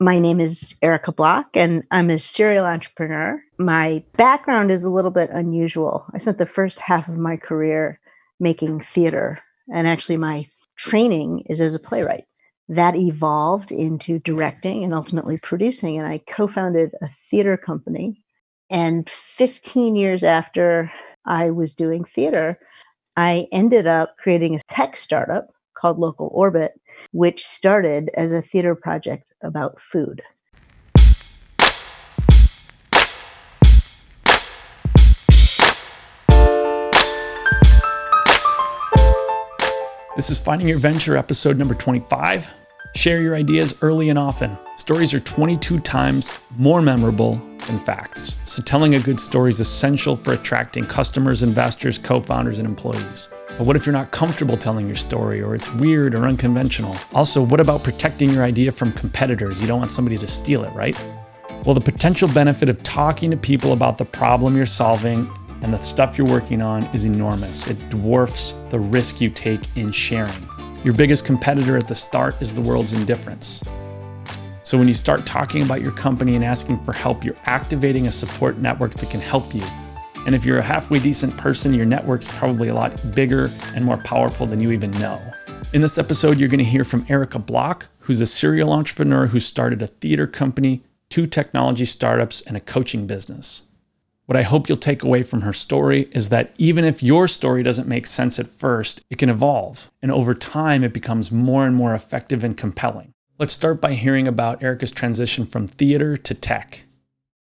My name is Erika Block, and I'm a serial entrepreneur. My background is a little bit unusual. I spent the first half of my career making theater, and actually, my training is as a playwright. That evolved into directing and ultimately producing, and I co founded a theater company. And 15 years after I was doing theater, I ended up creating a tech startup called Local Orbit, which started as a theater project about food. This is Finding Your Venture, episode number 25. Share your ideas early and often. Stories are 22 times more memorable than facts. So, telling a good story is essential for attracting customers, investors, co founders, and employees. But what if you're not comfortable telling your story or it's weird or unconventional? Also, what about protecting your idea from competitors? You don't want somebody to steal it, right? Well, the potential benefit of talking to people about the problem you're solving and the stuff you're working on is enormous. It dwarfs the risk you take in sharing. Your biggest competitor at the start is the world's indifference. So when you start talking about your company and asking for help, you're activating a support network that can help you and if you're a halfway decent person, your network's probably a lot bigger and more powerful than you even know. In this episode, you're going to hear from Erika Block, who's a serial entrepreneur who started a theater company, two technology startups, and a coaching business. What I hope you'll take away from her story is that even if your story doesn't make sense at first, it can evolve. And over time, it becomes more and more effective and compelling. Let's start by hearing about Erika's transition from theater to tech.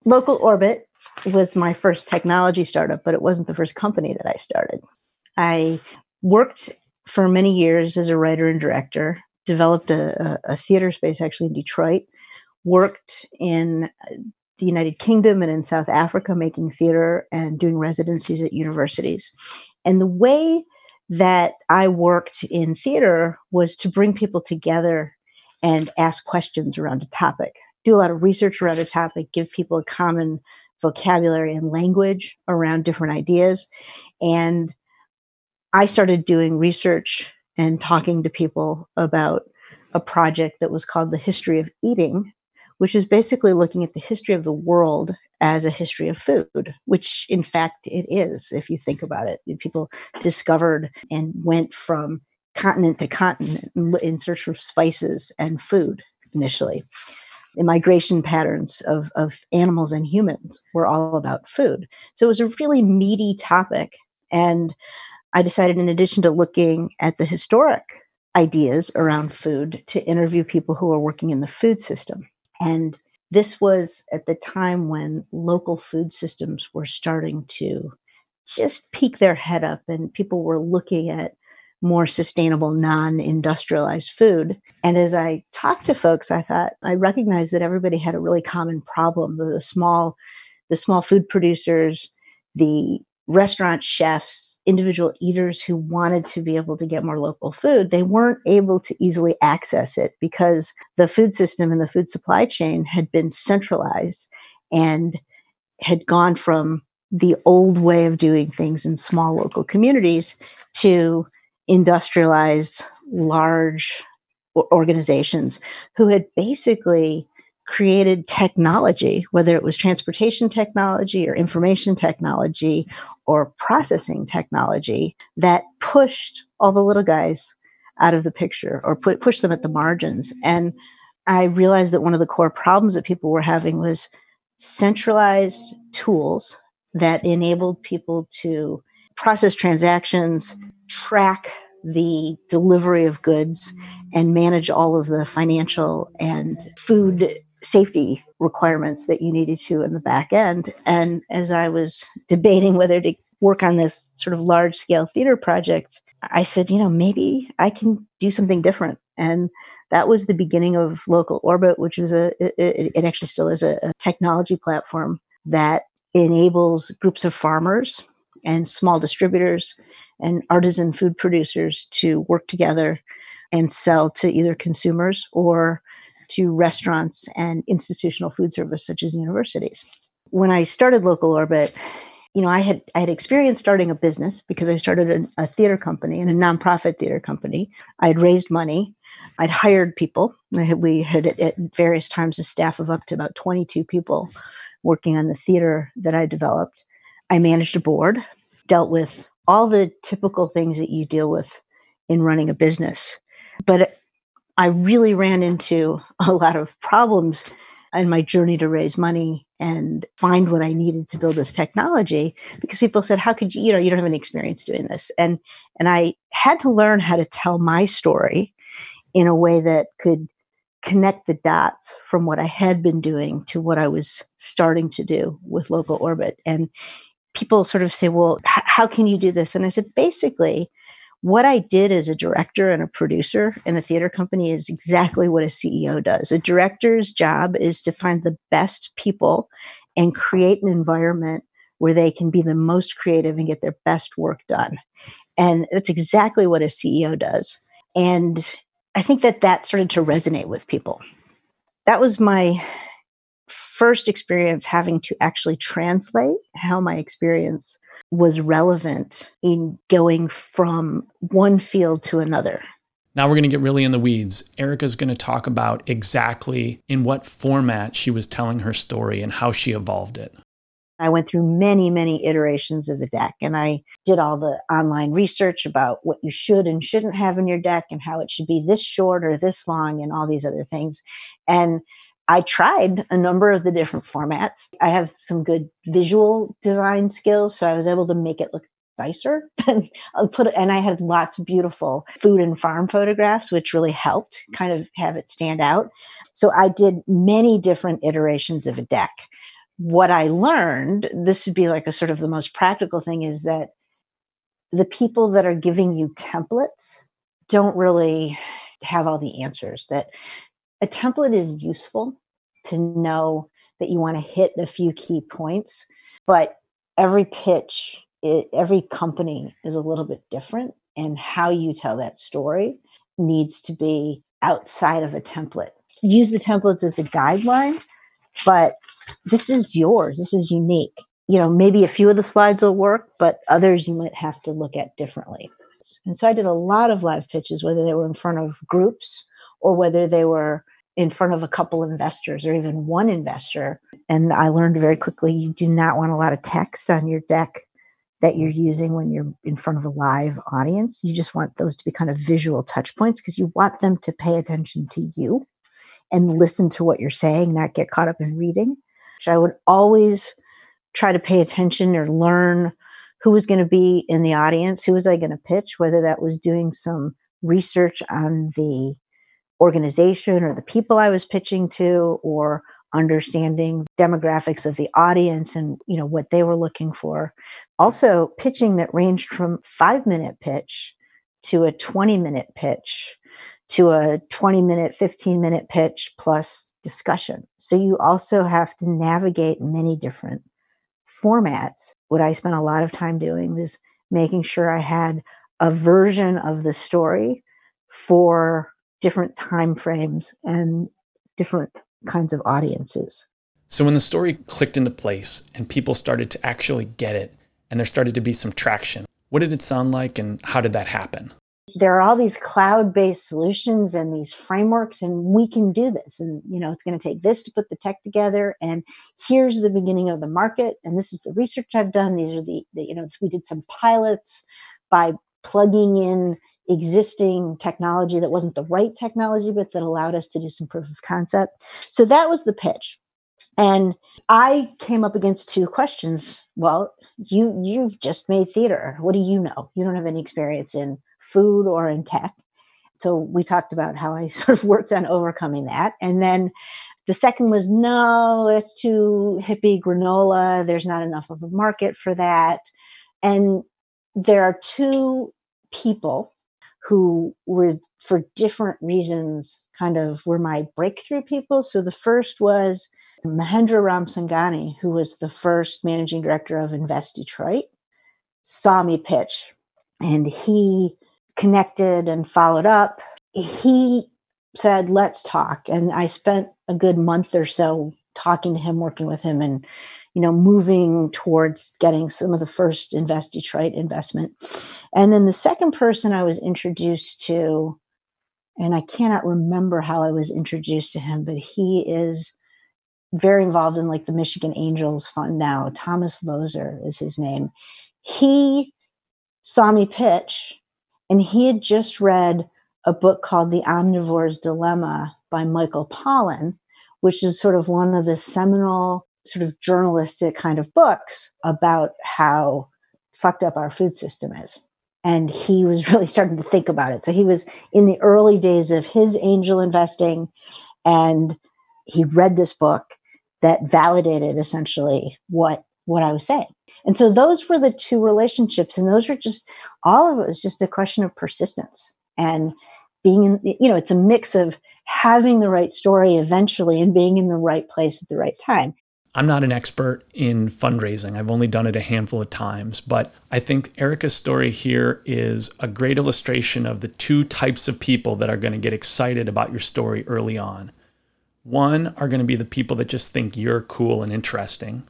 Local Orbit was my first technology startup, but it wasn't the first company that I started. I worked for many years as a writer and director, developed a, a, theater space actually in Detroit, worked in the United Kingdom and in South Africa making theater and doing residencies at universities. And the way that I worked in theater was to bring people together and ask questions around a topic, do a lot of research around a topic, give people a common vocabulary and language around different ideas. And I started doing research and talking to people about a project that was called The History of Eating, which is basically looking at the history of the world as a history of food, which in fact it is, if you think about it. People discovered and went from continent to continent in search of spices and food initially the migration patterns of, of animals and humans were all about food. So it was a really meaty topic. And I decided, in addition to looking at the historic ideas around food, to interview people who are working in the food system. And this was at the time when local food systems were starting to just peek their head up and people were looking at more sustainable, non industrialized food. And as I talked to folks, I thought I recognized that everybody had a really common problem. The small, the small food producers, the restaurant chefs, individual eaters who wanted to be able to get more local food, they weren't able to easily access it because the food system and the food supply chain had been centralized and had gone from the old way of doing things in small local communities to industrialized large organizations who had basically created technology, whether it was transportation technology or information technology or processing technology, that pushed all the little guys out of the picture or put, pushed them at the margins. And I realized that one of the core problems that people were having was centralized tools that enabled people to process transactions, track the delivery of goods, and manage all of the financial and food safety requirements that you needed to in the back end. And as I was debating whether to work on this sort of large scale theater project, I said, you know, maybe I can do something different. And that was the beginning of Local Orbit, which was a, it, it actually still is a, a technology platform that enables groups of farmers and small distributors and artisan food producers to work together and sell to either consumers or to restaurants and institutional food service such as universities. When I started Local Orbit, you know, I had I had experience starting a business because I started a, theater company and a nonprofit theater company. I had raised money. I'd hired people. we had at various times a staff of up to about 22 people working on the theater that I developed. I managed a board, dealt with all the typical things that you deal with in running a business. But I really ran into a lot of problems in my journey to raise money and find what I needed to build this technology because people said, How could you, you know, you don't have any experience doing this. And and I had to learn how to tell my story in a way that could connect the dots from what I had been doing to what I was starting to do with local orbit. And people sort of say, Well, h- how can you do this? And I said, basically, what I did as a director and a producer in a theater company is exactly what a CEO does. A director's job is to find the best people and create an environment where they can be the most creative and get their best work done. And that's exactly what a CEO does. And I think that that started to resonate with people. That was my first experience having to actually translate how my experience was relevant in going from one field to another. Now we're going to get really in the weeds. Erika's going to talk about exactly in what format she was telling her story and how she evolved it. I went through many, many iterations of the deck and I did all the online research about what you should and shouldn't have in your deck and how it should be this short or this long and all these other things. And I tried a number of the different formats. I have some good visual design skills, so I was able to make it look nicer. and I'll uh, put and I had lots of beautiful food and farm photographs, which really helped kind of have it stand out. So I did many different iterations of a deck. What I learned, this would be like a sort of the most practical thing, is that the people that are giving you templates don't really have all the answers that a template is useful to know that you want to hit a few key points, but every pitch, it, every company is a little bit different, and how you tell that story needs to be outside of a template. Use the templates as a guideline, but this is yours. This is unique. You know, maybe a few of the slides will work, but others you might have to look at differently. And so I did a lot of live pitches, whether they were in front of groups or whether they were in front of a couple investors or even one investor. And I learned very quickly you do not want a lot of text on your deck that you're mm-hmm. using when you're in front of a live audience. You just want those to be kind of visual touch points because you want them to pay attention to you and listen to what you're saying, not get caught up in reading. So I would always try to pay attention or learn who was going to be in the audience, who was I going to pitch, whether that was doing some research on the organization or the people I was pitching to or understanding demographics of the audience and you know what they were looking for. Also pitching that ranged from 5 minute pitch to a 20 minute pitch to a 20 minute 15 minute pitch plus discussion. So you also have to navigate many different formats. What i spent a lot of time doing was making sure i had a version of the story for different time frames and different kinds of audiences. So when the story clicked into place and people started to actually get it and there started to be some traction, what did it sound like and how did that happen? There are all these cloud-based solutions and these frameworks and we can do this and you know it's going to take this to put the tech together and here's the beginning of the market and this is the research I've done these are the, the you know we did some pilots by plugging in existing technology that wasn't the right technology, but that allowed us to do some proof of concept. So that was the pitch. And I came up against two questions. Well, you you've just made theater. What do you know? You don't have any experience in food or in tech. So we talked about how I sort of worked on overcoming that. And then the second was no, it's too hippie granola. There's not enough of a market for that. And there are two people who were for different reasons kind of were my breakthrough people. So the first was Mahendra Ramsinghani, who was the first managing director of Invest Detroit, saw me pitch and he connected and followed up. He said, Let's talk. And I spent a good month or so talking to him, working with him, and you know, moving towards getting some of the first Invest Detroit investment. And then the second person I was introduced to, and I cannot remember how I was introduced to him, but he is very involved in like the Michigan Angels Fund now. Thomas Lozer is his name. He saw me pitch, and he had just read a book called The Omnivore's Dilemma by Michael Pollan, which is sort of one of the seminal sort of journalistic kind of books about how fucked up our food system is. And he was really starting to think about it. So he was in the early days of his angel investing and he read this book that validated essentially what what I was saying. And so those were the two relationships and those were just all of it was just a question of persistence and being in you know it's a mix of having the right story eventually and being in the right place at the right time I'm not an expert in fundraising. I've only done it a handful of times, but I think Erika's story here is a great illustration of the two types of people that are going to get excited about your story early on. One are going to be the people that just think you're cool and interesting,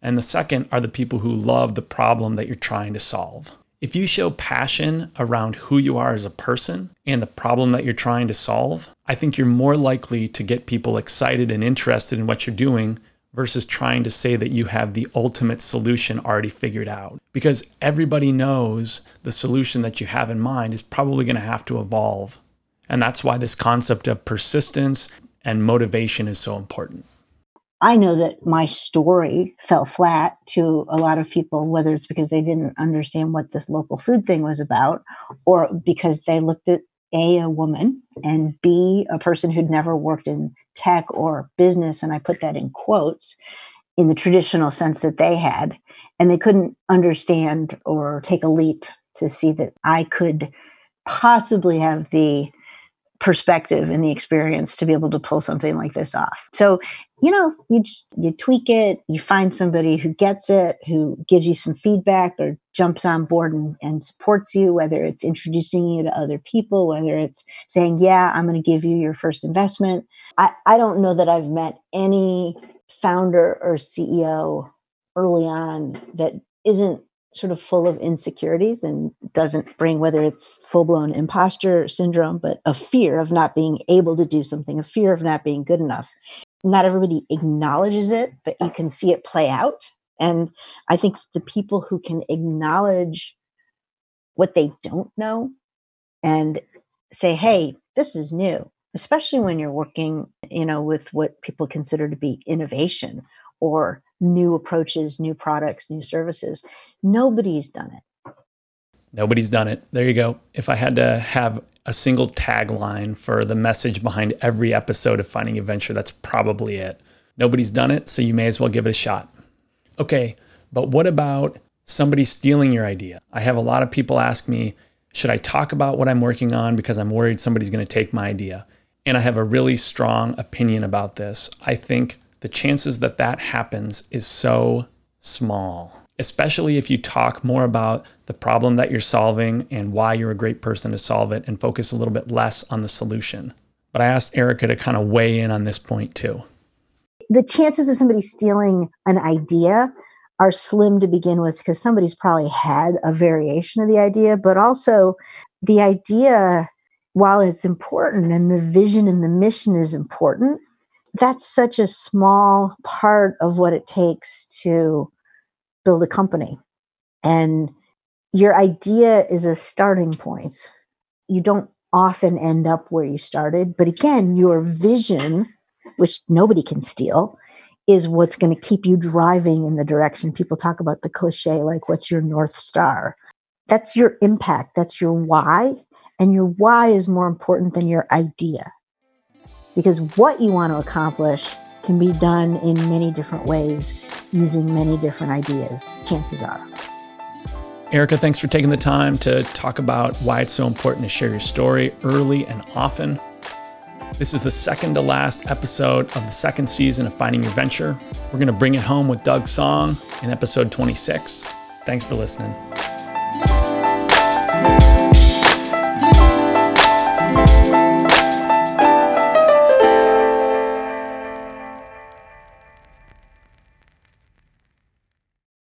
and the second are the people who love the problem that you're trying to solve. If you show passion around who you are as a person and the problem that you're trying to solve, I think you're more likely to get people excited and interested in what you're doing versus trying to say that you have the ultimate solution already figured out. Because everybody knows the solution that you have in mind is probably going to have to evolve. And that's why this concept of persistence and motivation is so important. I know that my story fell flat to a lot of people, whether it's because they didn't understand what this local food thing was about, or because they looked at A, a woman, and B, a person who'd never worked in tech or business, and I put that in quotes, in the traditional sense that they had. And they couldn't understand or take a leap to see that I could possibly have the perspective and the experience to be able to pull something like this off. So, you know, you just you tweak it, you find somebody who gets it, who gives you some feedback or jumps on board and, and supports you, whether it's introducing you to other people, whether it's saying, Yeah, I'm going to give you your first investment. I, I don't know that I've met any founder or CEO early on that isn't sort of full of insecurities and doesn't bring whether it's full-blown imposter syndrome but a fear of not being able to do something a fear of not being good enough. Not everybody acknowledges it but you can see it play out. And i think the people who can acknowledge what they don't know and say hey this is new especially when you're working you know with what people consider to be innovation or new approaches, new products, new services. Nobody's done it. Nobody's done it. There you go. If I had to have a single tagline for the message behind every episode of Finding Adventure, that's probably it. Nobody's done it, so you may as well give it a shot. Okay, but what about somebody stealing your idea? I have a lot of people ask me, should I talk about what I'm working on because I'm worried somebody's going to take my idea? And I have a really strong opinion about this. I think the chances that that happens is so small, especially if you talk more about the problem that you're solving and why you're a great person to solve it and focus a little bit less on the solution. But I asked Erika to kind of weigh in on this point too. The chances of somebody stealing an idea are slim to begin with because somebody's probably had a variation of the idea, but also the idea, while it's important and the vision and the mission is important, that's such a small part of what it takes to build a company. And your idea is a starting point. You don't often end up where you started. But again, your vision, which nobody can steal, is what's going to keep you driving in the direction people talk about the cliche like, what's your North Star? That's your impact, that's your why. And your why is more important than your idea because what you want to accomplish can be done in many different ways using many different ideas, chances are. Erika, thanks for taking the time to talk about why it's so important to share your story early and often. This is the second to last episode of the second season of Finding Your Venture. We're going to bring it home with Doug Song in episode 26. Thanks for listening.